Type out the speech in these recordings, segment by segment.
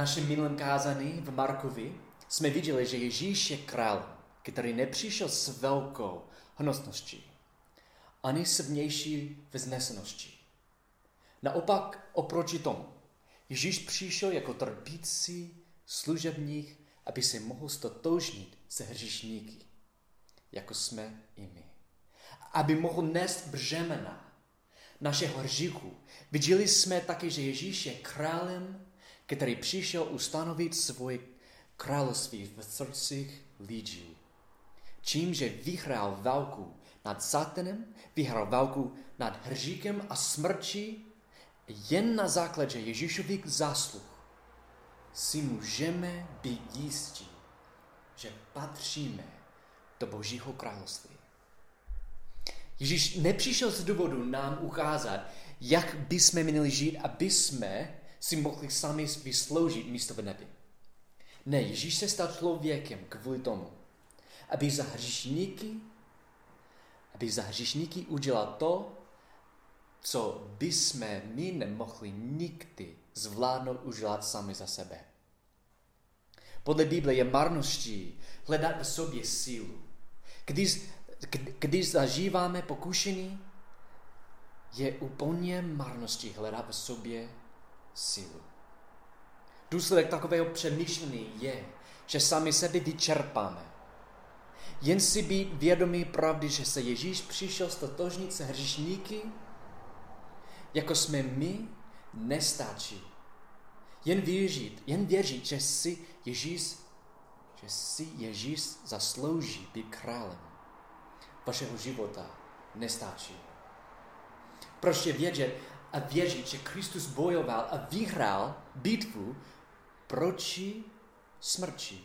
našem minulém kázání v Markovi jsme viděli, že Ježíš je král, který nepřišel s velkou hnosností, ani s vnější vzneseností. Naopak oproti tomu, Ježíš přišel jako trpící služebník, aby se mohl stotožnit se hřišníky, jako jsme i my. Aby mohl nést břemena našeho hříchu. Viděli jsme taky, že Ježíš je králem, který přišel ustanovit svoje království v srdcích lidí. Čím, že vyhrál válku nad satanem, vyhrál válku nad hříkem a smrčí, jen na základě Ježíšových zásluh si můžeme být jistí, že patříme do Božího království. Ježíš nepřišel z důvodu nám ukázat, jak bychom měli žít, aby jsme si mohli sami vysloužit místo v nebi. Ne, Ježíš se stal člověkem kvůli tomu, aby za hřišníky, aby za hřišníky udělal to, co bychom my nemohli nikdy zvládnout udělat sami za sebe. Podle Bible je marností hledat v sobě sílu. Když, když zažíváme pokušení, je úplně marností hledat v sobě sílu. Důsledek takového přemýšlení je, že sami sebe vyčerpáme. Jen si být vědomí pravdy, že se Ježíš přišel stotožnit se hřišníky, jako jsme my, nestačí. Jen věřit, jen věřit, že si Ježíš, že si Ježíš zaslouží být králem vašeho života, nestačí. Prostě vědět a věřit, že Kristus bojoval a vyhrál bitvu proti smrti.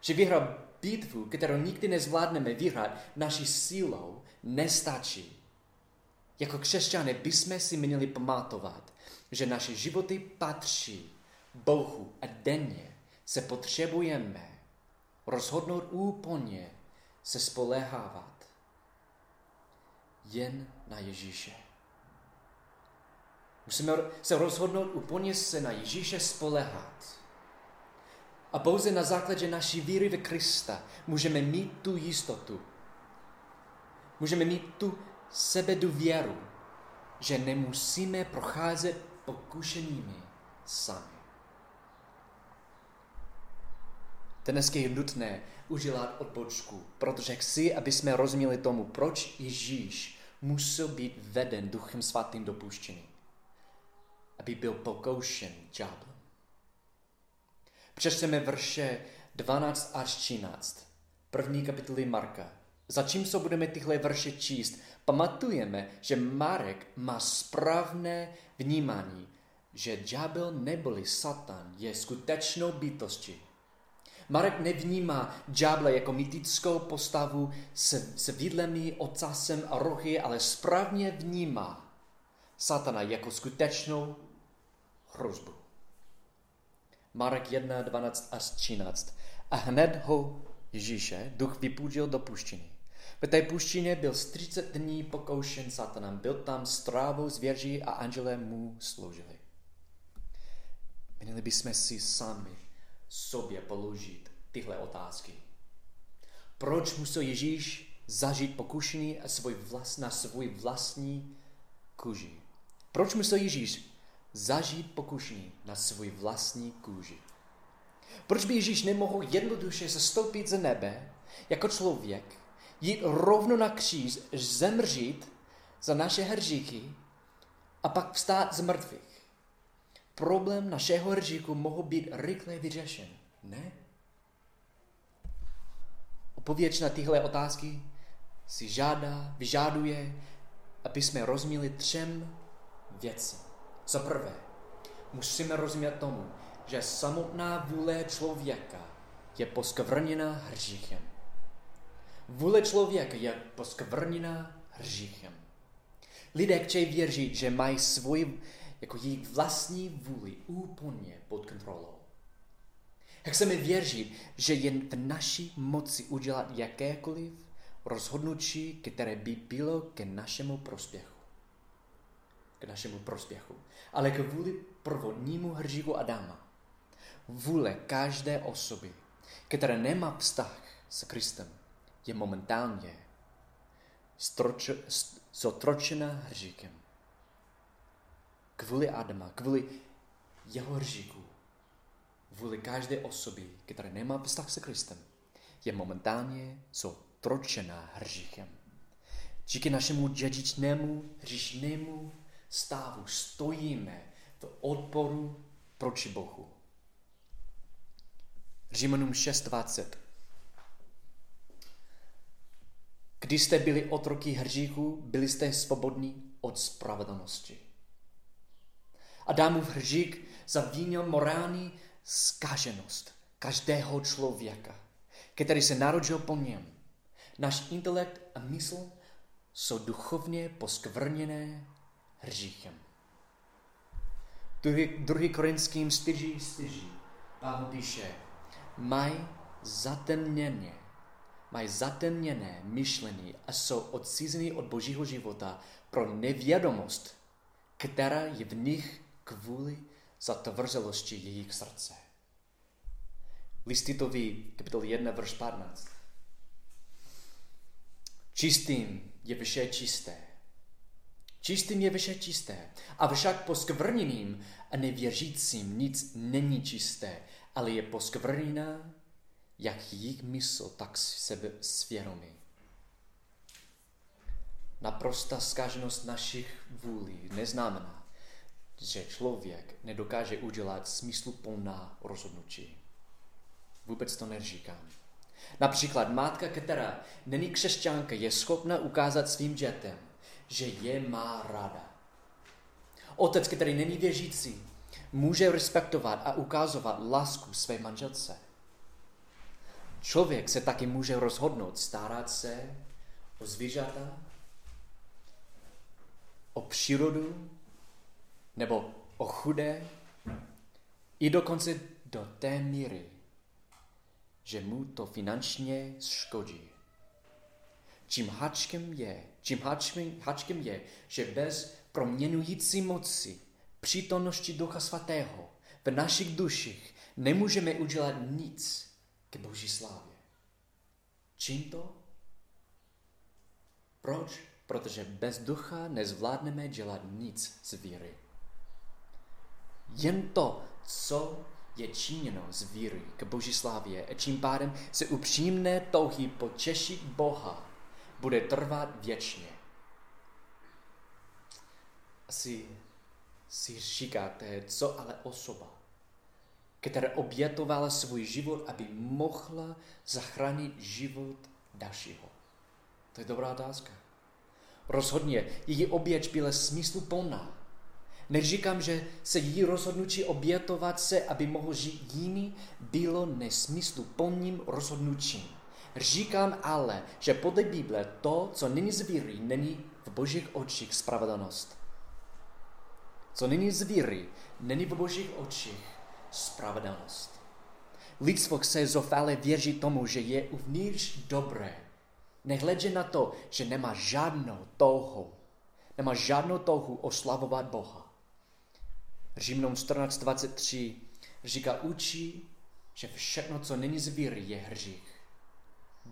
Že vyhrál bitvu, kterou nikdy nezvládneme vyhrát naší sílou, nestačí. Jako křesťané bychom si měli pamatovat, že naše životy patří Bohu a denně se potřebujeme rozhodnout úplně se spoléhávat jen na Ježíše. Musíme se rozhodnout úplně se na Ježíše spolehat. A pouze na základě naší víry ve Krista můžeme mít tu jistotu. Můžeme mít tu sebedůvěru, že nemusíme procházet pokušenými sami. Dnes je nutné udělat odbočku, protože chci, aby jsme rozuměli tomu, proč Ježíš musel být veden Duchem Svatým dopuštěný. Aby byl pokoušen ďáblem. Přečteme verše 12 až 13, první kapitoly Marka. Zatímco budeme tyhle verše číst, pamatujeme, že Marek má správné vnímání, že ďábel neboli Satan je skutečnou bytostí. Marek nevnímá ďáble jako mytickou postavu s, s vidlemi, ocasem a rohy, ale správně vnímá Satana jako skutečnou hrozbu. Marek 1, 12 až 13. A hned ho Ježíše duch vypůdil do puštiny. V té puštině byl z 30 dní pokoušen satanem. Byl tam strávou zvěří a andělé mu sloužili. Měli bychom si sami sobě položit tyhle otázky. Proč musel Ježíš zažít pokušení a svůj vlast, na svůj vlastní kůži? Proč musel Ježíš zažít pokušení na svůj vlastní kůži? Proč by Ježíš nemohl jednoduše zastoupit ze nebe jako člověk, jít rovno na kříž, zemřít za naše hříchy a pak vstát z mrtvých? Problém našeho hříchu mohl být rychle vyřešen, ne? Odpověď na tyhle otázky si žádá, vyžáduje, aby jsme rozuměli třem věcem. Za prvé, musíme rozumět tomu, že samotná vůle člověka je poskvrněna hříchem. Vůle člověka je poskvrněna hříchem. Lidé chtějí věřit, že mají svůj, jako jejich vlastní vůli úplně pod kontrolou. Jak chceme věřit, že jen v naší moci udělat jakékoliv rozhodnutí, které by bylo ke našemu prospěchu. K našemu prospěchu. Ale k vůli prvodnímu hříchu Adama. vůle každé osoby, která nemá vztah s Kristem, je momentálně zotročena hříkem. Kvůli Adama, kvůli jeho hříku, kvůli každé osoby, která nemá vztah s Kristem, je momentálně zotročena hříchem. Díky našemu dědičnému hříšnému stavu stojíme v odporu proti Bohu. Římanům 6.20 Když jste byli otroky hříchu, byli jste svobodní od spravedlnosti. Adamův hřík zavínil morální zkaženost každého člověka, který se narodil po něm. Náš intelekt a mysl jsou duchovně poskvrněné hříchem. 2. Korinským 4, 4 Pavel píše, mají zatemněné, mají zatemněné myšlení a jsou odcizeny od božího života pro nevědomost, která je v nich kvůli zatvrzelosti jejich srdce. Listitový, kapitol 1, verš 15. Čistým je vše čisté. Čistým je vše čisté, avšak poskvrněným a nevěřícím nic není čisté, ale je poskvrněná jak jejich mysl, tak sebe svědomí. Naprosta zkaženost našich vůlí neznamená, že člověk nedokáže udělat smysluplná rozhodnutí. Vůbec to neříkám. Například matka, která není křesťanka, je schopna ukázat svým dětem, že je má ráda. Otec, který není věřící, může respektovat a ukazovat lásku své manželce. Člověk se taky může rozhodnout starat se o zvířata, o přírodu nebo o chudé, i dokonce do té míry, že mu to finančně škodí. Čím hačkem je, čím hačkem je, že bez proměňující moci, přítomnosti Ducha Svatého v našich duších nemůžeme udělat nic k Boží slávě. Čím to? Proč? Protože bez ducha nezvládneme dělat nic z víry. Jen to, co je činěno z víry k Boží slávě a čím pádem se upřímné touhy potěšit Boha bude trvat věčně. Asi si říkáte, co ale osoba, která obětovala svůj život, aby mohla zachránit život dalšího. To je dobrá otázka. Rozhodně její oběť byla smysluplná Neříkám, že se jí rozhodnutí obětovat se, aby mohl žít jiný, bylo nesmyslu plným rozhodnutím. Říkám ale, že podle Bible to, co není z není v božích očích spravedlnost. Co není z není v božích očích spravedlnost. Lidstvo chce zofale věřit tomu, že je uvnitř dobré, nehledě na to, že nemá žádnou touhu, nemá žádnou touhu oslavovat Boha. Římnům 14.23 říká, učí, že všechno, co není z víry, je hřích.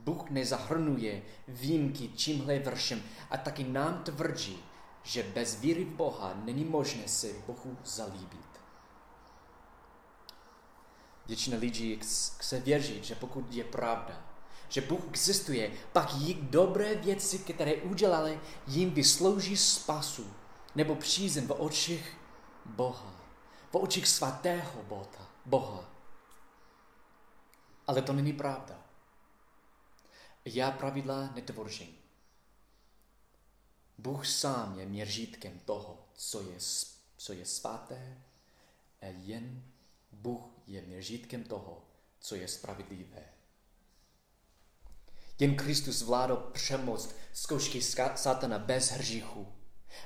Bůh nezahrnuje výjimky tímhle vršem a taky nám tvrdí, že bez víry v Boha není možné se Bohu zalíbit. Většina lidí chce věřit, že pokud je pravda, že Bůh existuje, pak jich dobré věci, které udělali, jim vyslouží spasu nebo přízeň v očích Boha. V očích svatého Boha. Ale to není pravda. Já pravidla netvořím. Bůh sám je měřítkem toho, co je, co je svaté a jen Bůh je měřítkem toho, co je spravedlivé. Jen Kristus zvládl přemoct zkoušky satana bez hříchu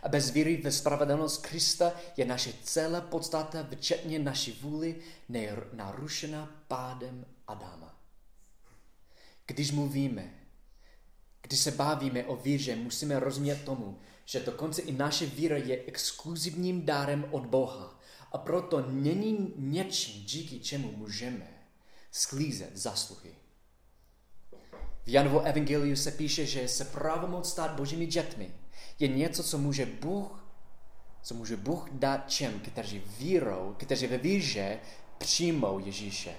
a bez víry ve spravedlnost Krista je naše celá podstata, včetně naší vůli, narušena pádem Adama. Když mluvíme, když se bavíme o víře, musíme rozumět tomu, že dokonce i naše víra je exkluzivním dárem od Boha A proto není něčím, díky čemu můžeme sklízet zasluhy. V Janovo evangeliu se píše, že se pravomoc stát božími dětmi je něco, co může Bůh, co může Bůh dát čem, kteří vírou, kteří ve víře přijmou Ježíše.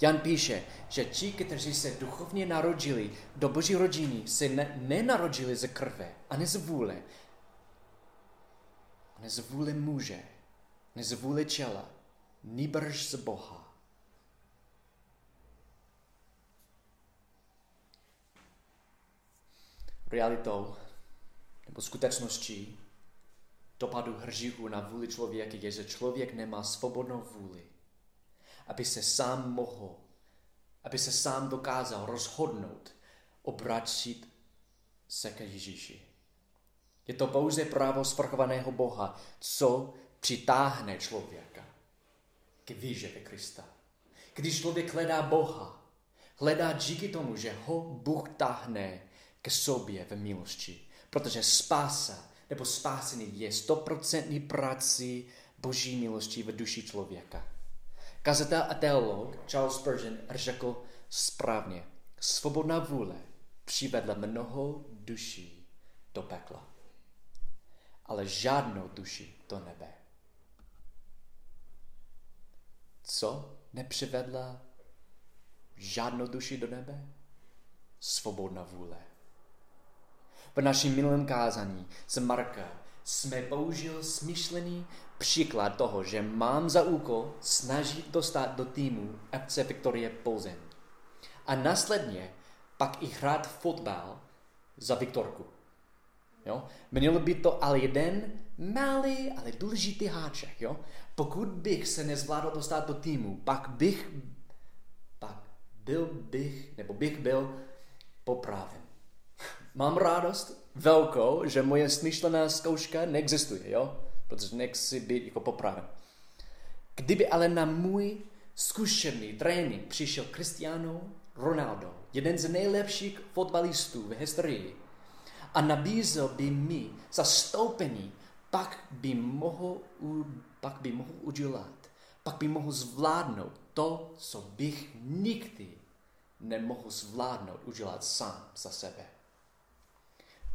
Jan píše, že ti, kteří se duchovně narodili do boží rodiny, se ne, nenarodili ze krve a ne z vůle, a ne z vůle muže, ne z vůle těla, nýbrž z Boha. Realitou nebo skutečností dopadu hříchu na vůli člověka je, že člověk nemá svobodnou vůli aby se sám mohl, aby se sám dokázal rozhodnout obrátit se ke Ježíši. Je to pouze právo svrchovaného Boha, co přitáhne člověka k víře ve Krista. Když člověk hledá Boha, hledá díky tomu, že ho Bůh táhne k sobě ve milosti. Protože spása nebo spásení je stoprocentní práci Boží milosti v duši člověka. Kazatel a teolog Charles Spurgeon řekl správně, svobodná vůle přivedla mnoho duší do pekla, ale žádnou duši do nebe. Co nepřivedla žádnou duši do nebe? Svobodná vůle. V našem minulém kázání z Marka jsme použil smyšlený příklad toho, že mám za úkol snažit dostat do týmu FC Viktorie Plzeň. A následně pak i hrát fotbal za Viktorku. Jo? Mělo by to ale jeden malý, ale důležitý háček. Jo? Pokud bych se nezvládl dostat do týmu, pak bych, pak byl bych, nebo bych byl popraven. Mám radost velkou, že moje smyšlená zkouška neexistuje, jo? Protože nechci být jako popraven. Kdyby ale na můj zkušený trénink přišel Cristiano Ronaldo, jeden z nejlepších fotbalistů v historii, a nabízel by mi zastoupení, pak by mohl, pak by mohl udělat, pak by mohl zvládnout to, co bych nikdy nemohl zvládnout udělat sám za sebe.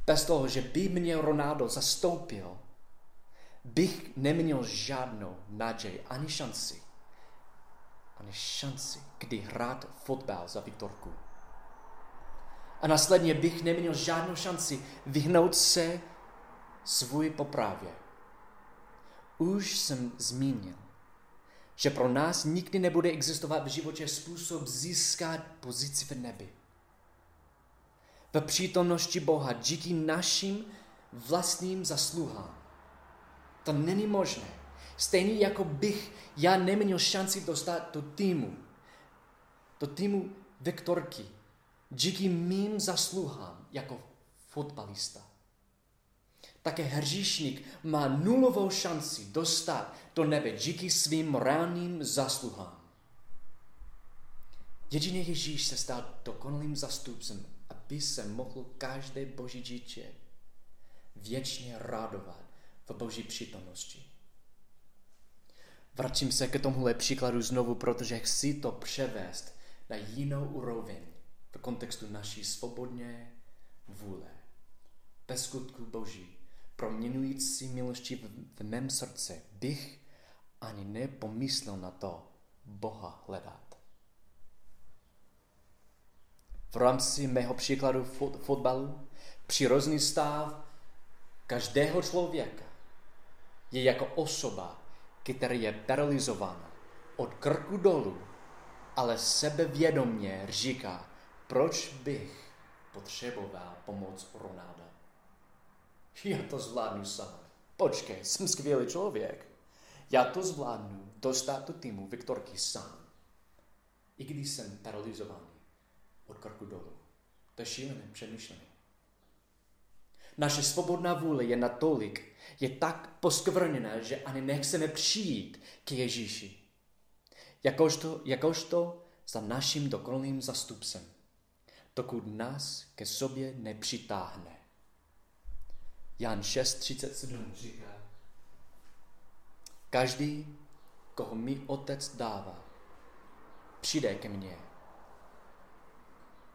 Bez toho, že by mě Ronaldo zastoupil, bych neměl žádnou naději ani šanci, ani šanci, kdy hrát fotbal za Viktorku. A následně bych neměl žádnou šanci vyhnout se svůj popravě. Už jsem zmínil, že pro nás nikdy nebude existovat v životě způsob získat pozici v nebi. V přítomnosti Boha díky našim vlastním zasluhám to není možné. Stejně jako bych já neměl šanci dostat do týmu, do týmu Viktorky, díky mým zasluhám jako fotbalista. Také hříšník má nulovou šanci dostat do nebe díky svým morálním zasluhám. Jedině Ježíš se stal dokonalým zastupcem, aby se mohl každé boží dítě věčně radovat v boží přítomnosti. Vracím se k tomuhle příkladu znovu, protože chci to převést na jinou úroveň v kontextu naší svobodné vůle. Bez skutku Boží, proměňující milosti v, v mém srdci, bych ani nepomyslel na to Boha hledat. V rámci mého příkladu fot, fotbalu přirozený stav každého člověka je jako osoba, která je paralizována od krku dolů, ale sebevědomně říká, proč bych potřeboval pomoc Ronalda. Já to zvládnu sám. Počkej, jsem skvělý člověk. Já to zvládnu dostat do týmu Viktorky sám. I když jsem paralizovaný od krku dolů. To je šílené přemýšlení. Naše svobodná vůle je natolik, je tak poskvrněná, že ani nechceme přijít k Ježíši. Jakožto, jakožto za naším dokonalým zastupcem, dokud nás ke sobě nepřitáhne. Jan 6.37 říká, Každý, koho mi otec dává, přijde ke mně.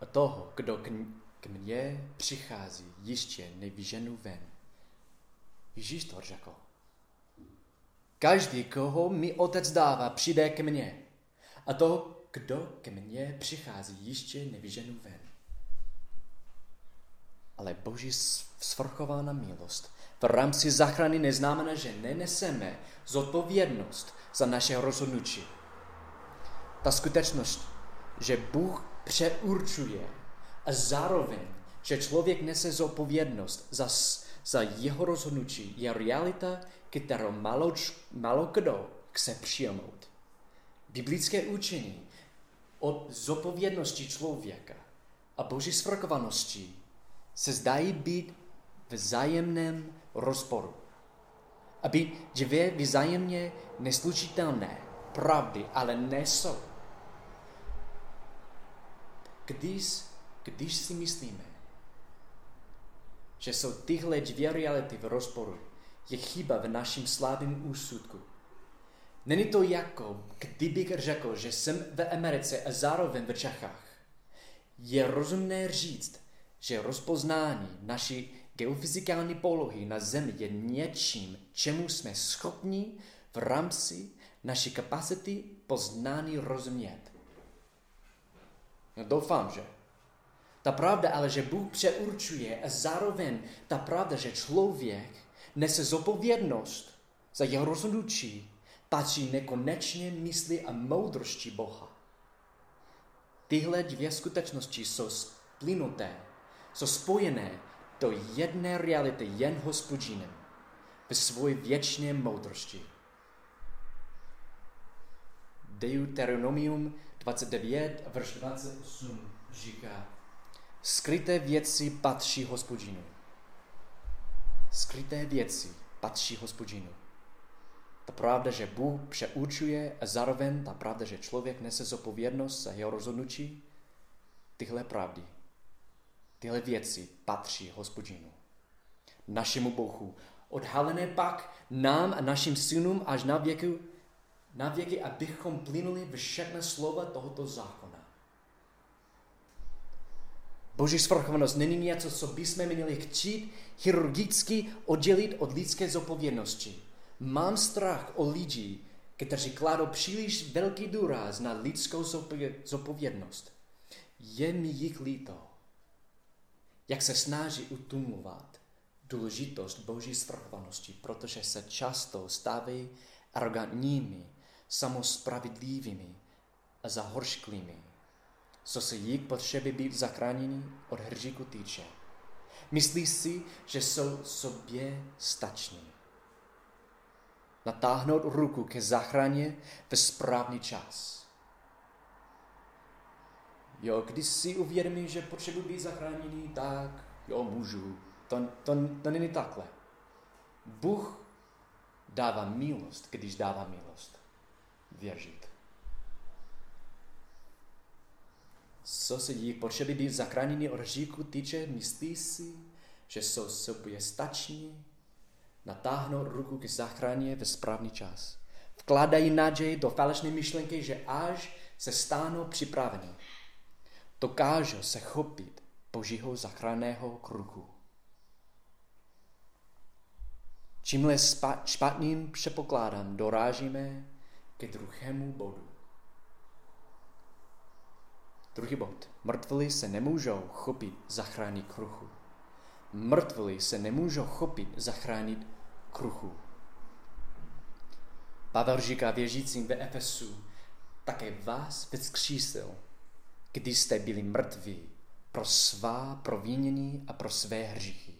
A toho, kdo mně přichází, ještě nevyženu ven. Ježíš to řekl. Každý, koho mi otec dává, přijde ke mně. A toho, kdo ke mně přichází, ještě nevyženu ven. Ale boží svrchovaná milost v rámci záchrany neznamená, že neneseme zodpovědnost za naše rozhodnutí. Ta skutečnost, že Bůh přeurčuje a zároveň, že člověk nese zodpovědnost za, za jeho rozhodnutí, je realita, kterou malo, malo kdo chce přijmout. Biblické učení od zodpovědnosti člověka a boží svrchovanosti se zdají být v zájemném rozporu. Aby dvě vzájemně neslučitelné pravdy, ale nesou. Když, když si myslíme, že jsou tyhle dvě reality v rozporu, je chyba v našem slabém úsudku. Není to jako, kdybych řekl, že jsem v Americe a zároveň v Čechách. Je rozumné říct, že rozpoznání naší geofyzikální polohy na Zemi je něčím, čemu jsme schopni v rámci naší kapacity poznání rozumět. No doufám, že. Ta pravda ale, že Bůh přeurčuje a zároveň ta pravda, že člověk nese zodpovědnost za jeho rozhodnutí, patří nekonečně mysli a moudrosti Boha. Tyhle dvě skutečnosti jsou splynuté, jsou spojené do jedné reality jen hospodinem ve svoji věčné moudrosti. Deuteronomium 29, verš 28 říká, skryté věci patří hospodinu. Skryté věci patří hospodinu. Ta pravda, že Bůh přeučuje a zároveň ta pravda, že člověk nese zodpovědnost za jeho rozhodnutí, tyhle pravdy, tyhle věci patří hospodinu. Našemu Bohu. Odhalené pak nám a našim synům až na věku, na věky, abychom plynuli všechny slova tohoto zákona. Boží svrchovanost není něco, co bychom měli chtít chirurgicky oddělit od lidské zodpovědnosti. Mám strach o lidi, kteří kladou příliš velký důraz na lidskou zodpovědnost. Je mi jich líto, jak se snaží utumovat důležitost Boží svrchovanosti, protože se často staví arrogantními, samospravedlivými a zahoršklými, co se jich potřeby být zachráněni od hříku týče. Myslí si, že jsou sobě stační natáhnout ruku ke záchraně ve správný čas. Jo, když si uvědomím, že potřebuji být zachráněný, tak jo, můžu. To, to, to není takhle. Bůh dává milost, když dává milost. Věřit. Co se jich potřeby být zachráněný od říku týče, myslí si, že jsou sobě stační natáhnout ruku k záchraně ve správný čas. Vkládají naději do falešné myšlenky, že až se stánou připraveni, dokážou se chopit Božího záchranného kruhu. Čímhle špatným přepokládám dorážíme ke druhému bodu. Druhý bod. Mrtvoli se nemůžou chopit zachránit kruhu. Mrtvoli se nemůžou chopit zachránit kruhu. Pavel říká věřícím ve Efesu, také vás vzkřísil, když jste byli mrtví pro svá provinění a pro své hříchy.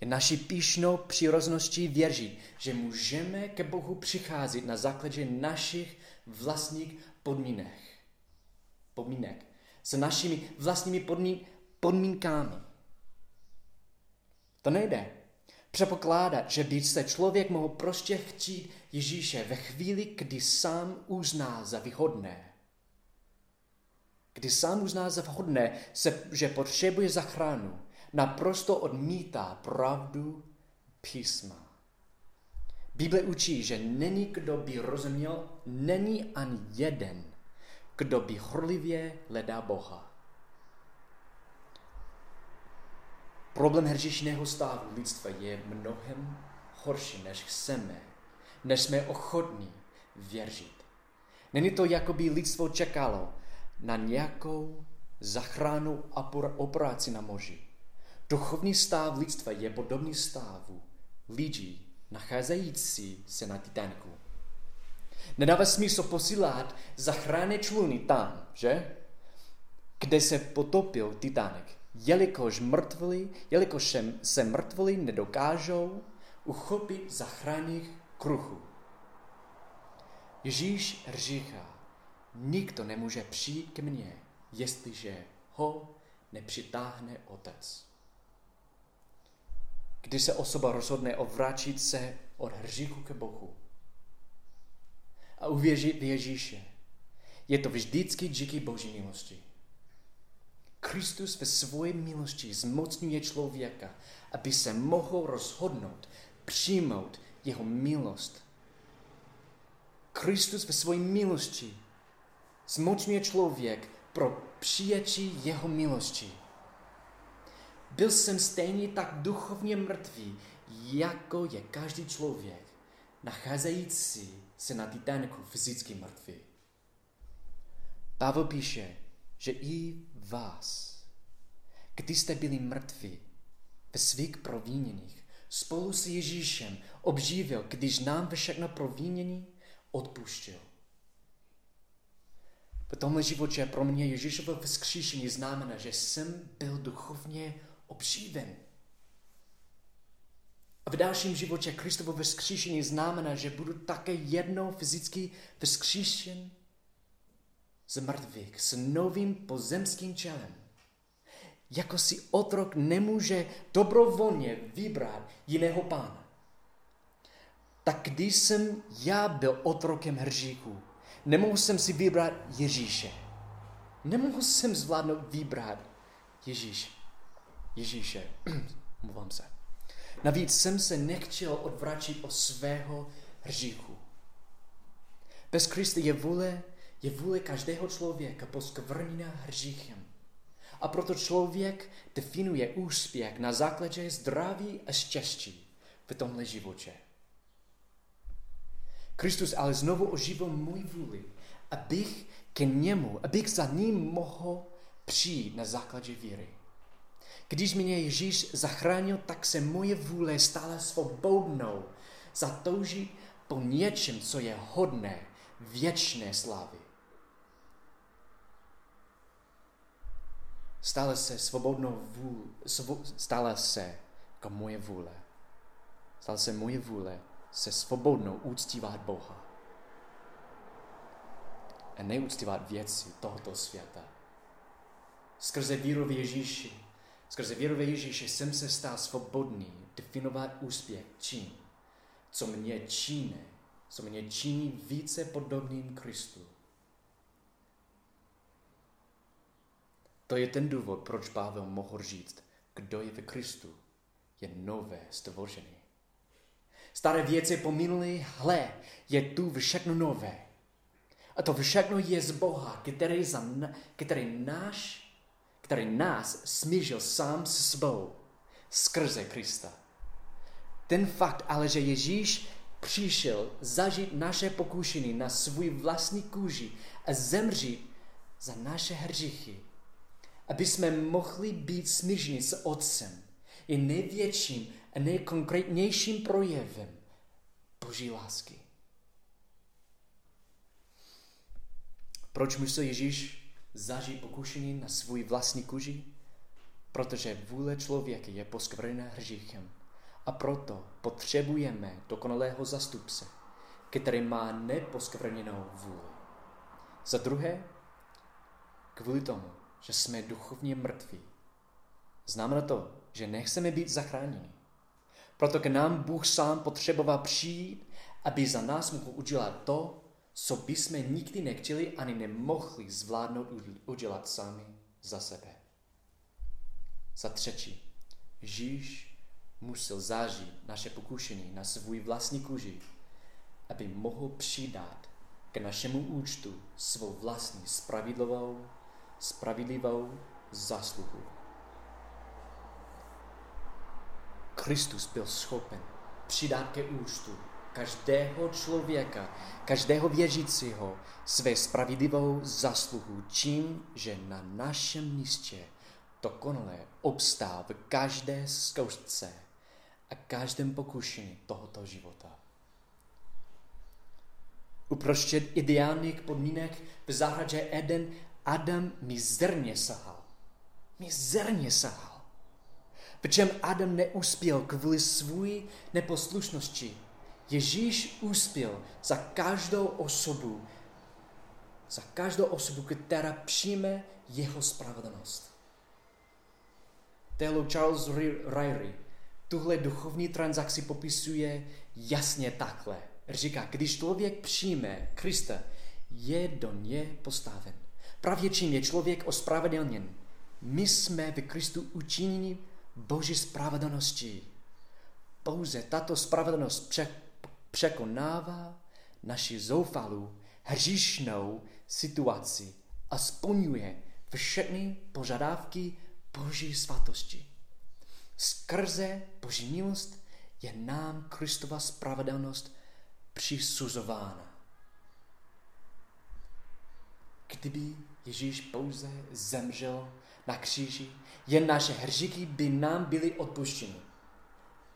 Je naší píšnou přirozeností věřit, že můžeme ke Bohu přicházet na základě našich vlastních podmínek. Podmínek. S našimi vlastními podmín, podmínkami. To nejde předpokládat, že by se člověk mohl prostě chtít Ježíše ve chvíli, kdy sám uzná za výhodné. Kdy sám uzná za vhodné, se, že potřebuje zachranu, naprosto odmítá pravdu písma. Bible učí, že není kdo by rozuměl, není ani jeden, kdo by horlivě hledá Boha. Problém hříšného stavu lidstva je mnohem horší, než chceme, než jsme ochotní věřit. Není to, jako by lidstvo čekalo na nějakou zachranu operaci na moři. Duchovní stav lidstva je podobný stavu lidí nacházející se na Titaniku. Nedává smysl posílat zachránné čluny tam, že? Kde se potopil Titanic, jelikož mrtvoli, jelikož se mrtvoli nedokážou uchopit zachráněných kruchů. Ježíš říká, nikdo nemůže přijít ke mně, jestliže ho nepřitáhne otec. Když se osoba rozhodne odvrátit se od hříchu ke Bohu a uvěřit v Ježíše, je to vždycky díky Boží milosti. Kristus ve své milosti zmocňuje člověka, aby se mohl rozhodnout přijmout jeho milost. Kristus ve své milosti zmocňuje člověk pro přijetí jeho milosti. Byl jsem stejně tak duchovně mrtvý, jako je každý člověk, nacházející se na Titaniku fyzicky mrtvý. Pavel píše, že i vás, když jste byli mrtví ve svých proviněních, spolu s Ježíšem obživil, když nám všechno provinění odpuštěl. V tomhle životě pro mě Ježíšovo vzkříšení znamená, že jsem byl duchovně obživen. A v dalším životě Kristovo vzkříšení znamená, že budu také jednou fyzicky vzkříšen z mrtvých s novým pozemským čelem. Jako si otrok nemůže dobrovolně vybrat jiného pána. Tak když jsem já byl otrokem hříchu, nemohl jsem si vybrat Ježíše. Nemohl jsem zvládnout vybrat Ježíš. Ježíše. Mluvám se. Navíc jsem se nechtěl odvratit od svého hříchu. Bez Krista je vůle, je vůle každého člověka poskvrněna hříchem. A proto člověk definuje úspěch na základě zdraví a štěstí v tomhle životě. Kristus ale znovu oživil můj vůli, abych ke němu, abych za ním mohl přijít na základě víry. Když mě Ježíš zachránil, tak se moje vůle stala svobodnou zatoužit po něčem, co je hodné věčné slávy. Stala se svobodnou vůle, svo, stala se jako moje vůle. Stala se moje vůle se svobodnou úctívat Boha. A neúctívat věci tohoto světa. Skrze víru v Ježíši, skrze víru v Ježíši jsem se stal svobodný definovat úspěch čím, co mě činí, co mě činí více podobným Kristu. To je ten důvod, proč Pavel mohl říct, kdo je v Kristu, je nové stvoření. Staré věci pominuly, hle, je tu všechno nové. A to všechno je z Boha, který, za, který, náš, který nás smířil sám s sebou skrze Krista. Ten fakt ale, že Ježíš přišel zažít naše pokušení na svůj vlastní kůži a zemřít za naše hříchy, aby jsme mohli být smířeni s Otcem, je největším a nejkonkrétnějším projevem Boží lásky. Proč musel Ježíš zažít pokušení na svůj vlastní kůži? Protože vůle člověka je poskvrněna hříchem. A proto potřebujeme dokonalého zastupce, který má neposkvrněnou vůli. Za druhé, kvůli tomu, že jsme duchovně mrtví. Znamená to, že nechceme být zachráněni. Proto k nám Bůh sám potřeboval přijít, aby za nás mohl udělat to, co bychom nikdy nechtěli ani nemohli zvládnout udělat sami za sebe. Za třetí, Ježíš musel zažít naše pokušení na svůj vlastní kůži, aby mohl přidat k našemu účtu svou vlastní spravedlivou, spravedlivou zásluhu. Kristus byl schopen přidat ke účtu každého člověka, každého věřícího své spravedlivou zasluhu tím, že na našem místě dokonale obstál v každé zkoušce a každém pokušení tohoto života. Uprostřed ideálních podmínek v zahradě Eden Adam mizerně sahal. Mizerně sahal. V čem Adam neuspěl kvůli své neposlušnosti, Ježíš uspěl za každou osobu, za každou osobu, která přijme jeho spravedlnost. Teolog Charles Ryrie tuhle duchovní transakci popisuje jasně takhle. Říká, když člověk přijme Krista, je do ně postaven. Právě čím je člověk ospravedlněn. My jsme v Kristu učiněni Boží spravedlností. Pouze tato spravedlnost překonává naši zoufalou, hříšnou situaci a splňuje všechny požadavky Boží svatosti. Skrze Boží milost je nám Kristova spravedlnost přisuzována. Kdyby Ježíš pouze zemřel na kříži, jen naše hříchy by nám byly odpuštěny.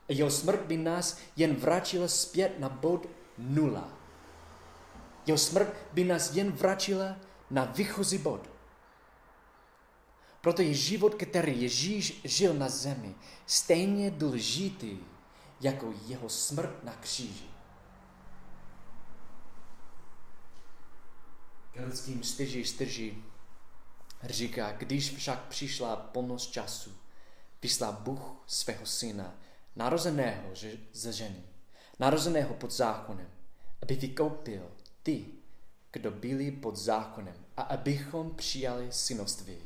Jeho smrt by nás jen vrátila zpět na bod nula. Jeho smrt by nás jen vrátila na výchozí bod. Proto je život, který Ježíš žil na zemi, stejně důležitý jako jeho smrt na kříži. Kelským styží styží říká, když však přišla plnost času, vyslal Bůh svého syna, narozeného ze ženy, narozeného pod zákonem, aby vykoupil ty, kdo byli pod zákonem a abychom přijali synoství.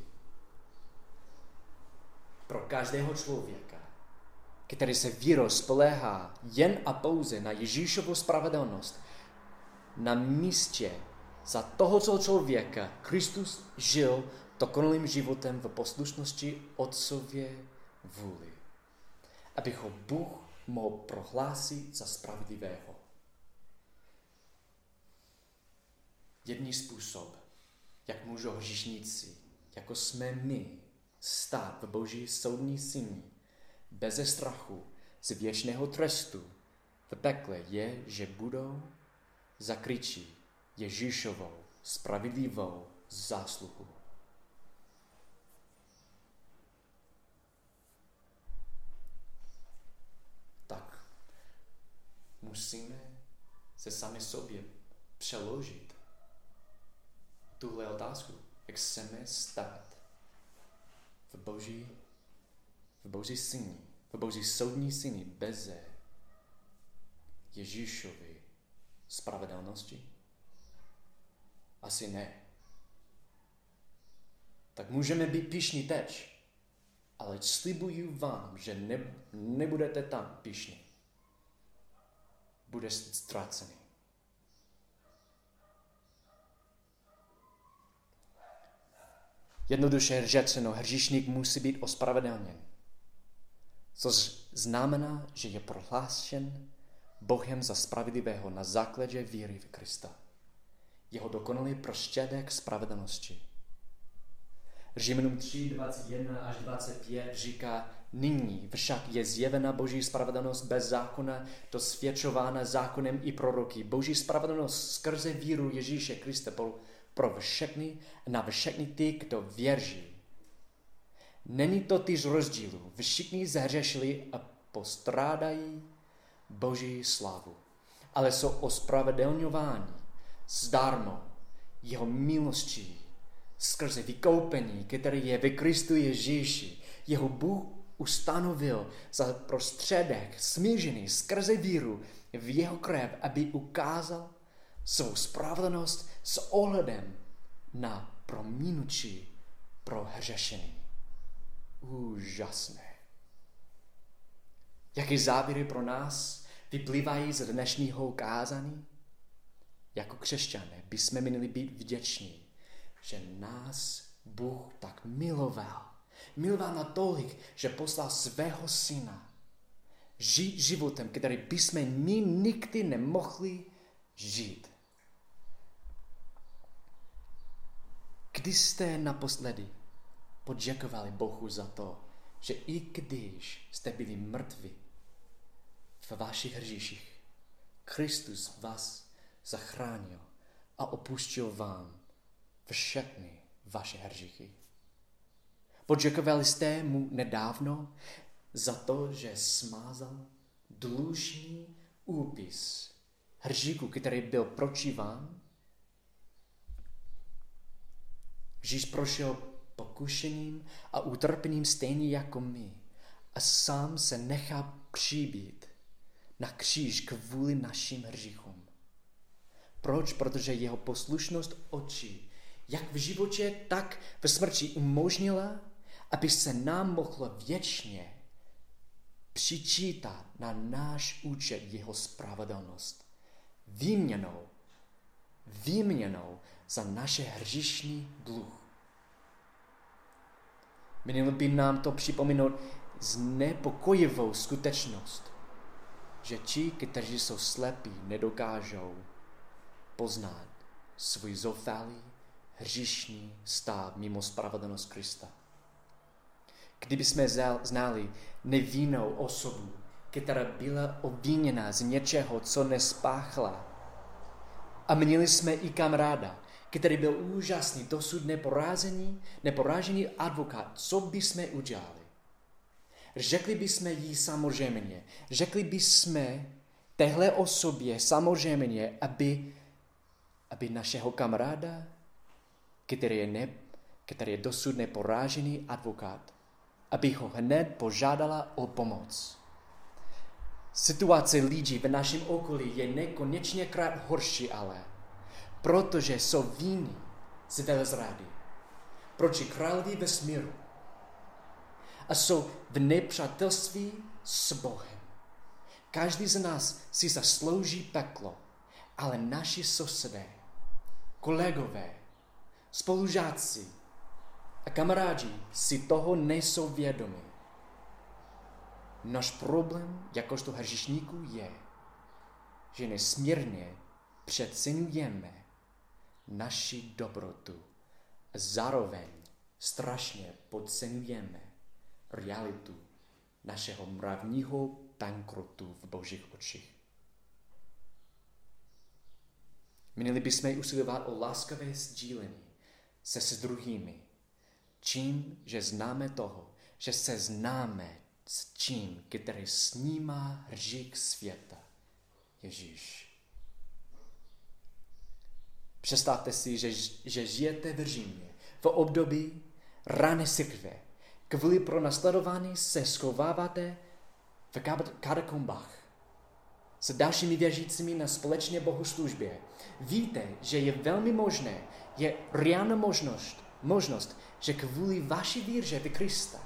Pro každého člověka, který se vírou spoléhá jen a pouze na Ježíšovu spravedlnost, na místě za tohoto člověka Kristus žil dokonalým životem v poslušnosti Otcově vůli aby ho Bůh mohl prohlásit za spravedlivého. Jediný způsob, jak můžou hříšníci, jako jsme my, stát v boží soudní syni, bez strachu z věčného trestu v pekle je, že budou zakryčí Ježíšovou spravedlivou zásluhu. Musíme se sami sobě přeložit tuhle otázku. Jak chceme stát v boží, v boží syni, v boží soudní syni beze Ježíšovi spravedlnosti? Asi ne. Tak můžeme být pišní teď, ale slibuju vám, že ne, nebudete tam pišní bude ztracený. Jednoduše řečeno, hříšník musí být ospravedlněn. Což znamená, že je prohlášen Bohem za spravedlivého na základě víry v Krista. Jeho dokonalý prostředek spravedlnosti. Římanům 3, 21 až 25 říká, Nyní však je zjevena Boží spravedlnost bez zákona, dosvědčována zákonem i proroky. Boží spravedlnost skrze víru Ježíše Krista pro všechny na všechny ty, kdo věří. Není to tyž rozdílu. Všichni zahřešili a postrádají Boží slávu. Ale jsou ospravedlňováni zdarmo jeho milostí skrze vykoupení, který je ve Kristu Ježíši. Jeho Bůh ustanovil za prostředek smížený skrze víru v jeho krev, aby ukázal svou spravedlnost s ohledem na prominutí pro hřešení. Úžasné. Jaké závěry pro nás vyplývají z dnešního kázání? Jako křesťané bychom měli být vděční, že nás Bůh tak miloval. Miloval natolik, že poslal svého syna žít životem, který bychom my nikdy nemohli žít. Kdy jste naposledy poděkovali Bohu za to, že i když jste byli mrtví v vašich hříších, Kristus vás zachránil a opustil vám všechny vaše hříchy. Poděkovali jste mu nedávno za to, že smázal dlužný úpis hříku, který byl proti vám. Žíž prošel pokušením a utrpením stejně jako my a sám se nechá přibít na kříž kvůli našim hříchům. Proč? Protože jeho poslušnost očí, jak v životě, tak ve smrti umožnila, aby se nám mohlo věčně přičítat na náš účet jeho spravedlnost. Výměnou, výměnou za naše hřišný dluh. Mělo by nám to připomenout znepokojivou skutečnost, že ti, kteří jsou slepí, nedokážou poznat svůj zoufalý, hřišný stav mimo spravedlnost Krista. Kdyby jsme znali nevinnou osobu, která byla obviněna z něčeho, co nespáchla, a měli jsme i kamaráda, který byl úžasný, dosud neporázený, neporážený advokát, co by jsme udělali? Řekli bychom jí samozřejmě, řekli bychom téhle osobě samozřejmě, aby, aby našeho kamaráda, který je, ne, který je dosud neporážený advokát, aby ho hned požádala o pomoc. Situace lidí v našem okolí je nekonečně krát horší ale, protože jsou víny z velezrady proti královi vesmíru a jsou v nepřátelství s Bohem. Každý z nás si zaslouží peklo, ale naši sousedé, kolegové, spolužáci a kamarádi si toho nejsou vědomi. Náš problém jakožto hřišníků je, že nesmírně přecenujeme naši dobrotu a zároveň strašně podcenujeme realitu našeho mravního bankrotu v božích očích. Měli bychom usilovat o láskavé sdílení se s druhými, čím, že známe toho, že se známe s tím, který snímá hřík světa, Ježíš. Představte si, že, že žijete v Římě v období rané církve. Kvůli pro nasledování se schováváte v katakombách s dalšími věřícími na společné bohoslužbě. Víte, že je velmi možné, je reálná možnost, možnost, že kvůli vaší víře v Krista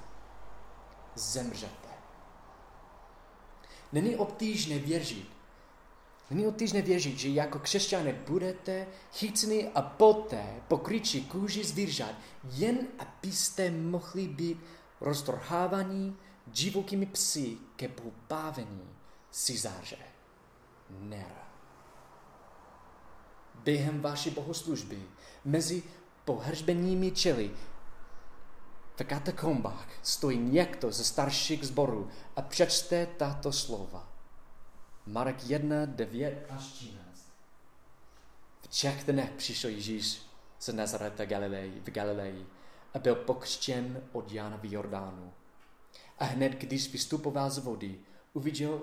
zemřete. Není obtížné věřit, Není obtížné věřit, že jako křesťané budete chyceni a poté pokryči kůži zvířat, jen abyste mohli být roztrhávaní divokými psy ke pobavení Cizáře. Nera. Během vaší bohoslužby mezi pohřbenými čely v katakombách stojí někdo ze starších zborů a přečte tato slova. Marek 1, 9 až 13. V těch dnech přišel Ježíš z Nazareta Galilei, v Galileji a byl pokřtěn od Jana v Jordánu. A hned, když vystupoval z vody, uviděl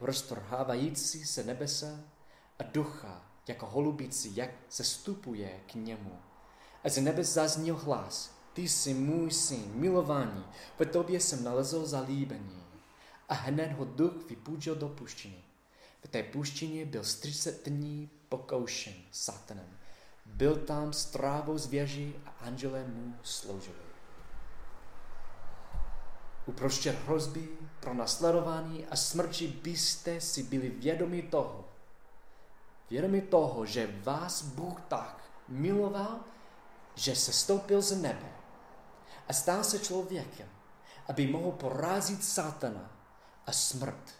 roztrhávající se nebesa a ducha jako holubici, jak se stupuje k němu. A z nebe zazněl hlas, ty jsi můj syn, milovaný, v tobě jsem nalezl zalíbení a hned ho duch vypůjčil do puštiny. V té puštině byl 30 dní pokoušen satanem. Byl tam s trávou zvěří a andělé mu sloužili. Uprostřed hrozby pro nasledování a smrti byste si byli vědomi toho, vědomi toho, že vás Bůh tak miloval, že se stoupil z nebe a stal se člověkem, aby mohl porazit satana a smrt.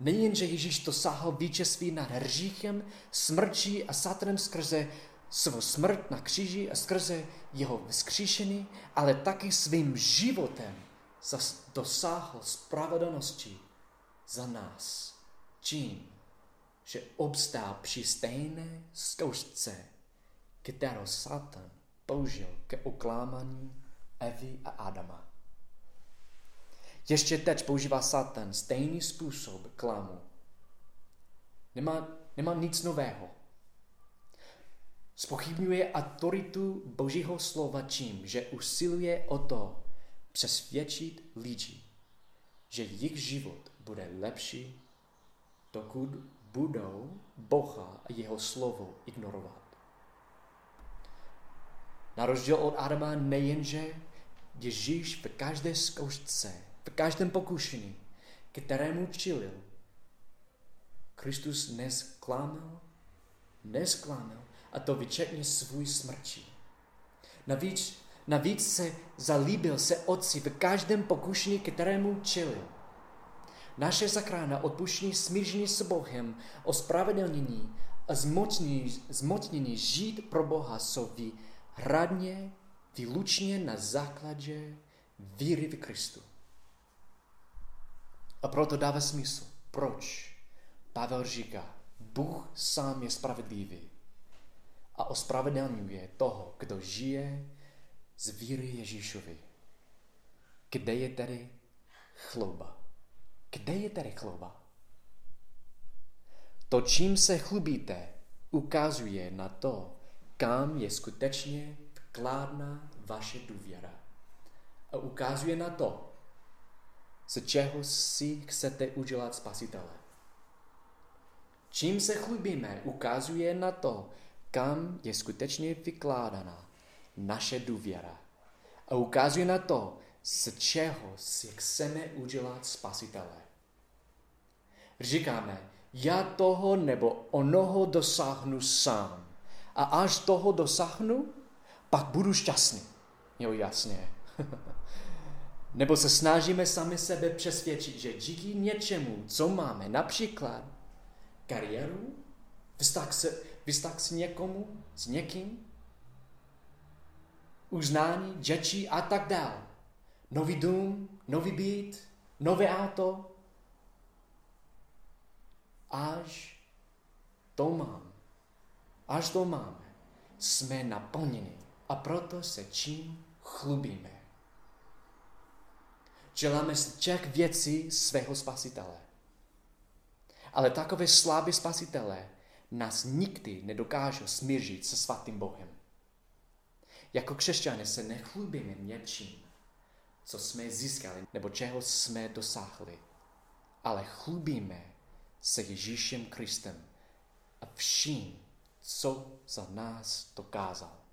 Nejen, že Ježíš dosáhl vítězství nad hříchem, smrčí a satanem skrze svou smrt na kříži a skrze jeho vzkříšení, ale taky svým životem dosáhl spravedlnosti za nás. Čím? Že obstál při stejné zkoušce, kterou Satan použil ke oklámání Evy a Adama. Ještě teď používá Satan stejný způsob klamu. Nemá, nemá nic nového. Spochybňuje autoritu Božího slova tím, že usiluje o to přesvědčit lidi, že jejich život bude lepší, dokud budou Boha a jeho slovo ignorovat. Na rozdíl od Adama nejenže Ježíš v každé zkoušce, v každém pokušení, kterému čilil, Kristus nesklamal, nesklamal a to vyčetně svůj smrti. Navíc, navíc se zalíbil se otci v každém pokušení, kterému čelil. Naše zakrána odpuštění smíření s Bohem, ospravedlnění a zmocnění, zmocnění žít pro Boha jsou hradně, vylučně na základě víry v Kristu. A proto dává smysl. Proč? Pavel říká, Bůh sám je spravedlivý a ospravedlňuje toho, kdo žije z víry Ježíšovi. Kde je tedy chlouba? Kde je tedy chlouba? To, čím se chlubíte, ukazuje na to, kam je skutečně vkládna vaše důvěra. A ukazuje na to, z čeho si chcete udělat spasitele. Čím se chlubíme, ukazuje na to, kam je skutečně vykládaná naše důvěra. A ukazuje na to, z čeho si chceme udělat spasitele. Říkáme, já toho nebo onoho dosáhnu sám. A až toho dosáhnu, pak budu šťastný. Jo, jasně. nebo se snažíme sami sebe přesvědčit, že díky něčemu, co máme, například kariéru, vztah se, vztah s někomu, s někým, uznání, děti a tak dále. Nový dům, nový byt, nové auto. Až to mám, až to máme, jsme naplněni a proto se čím chlubíme. Z těch věcí svého spasitele. Ale takové slabé spasitele nás nikdy nedokážou smířit se svatým Bohem. Jako křesťané se nechlubíme něčím, co jsme získali nebo čeho jsme dosáhli, ale chlubíme se Ježíšem Kristem a vším, co za nás dokázal.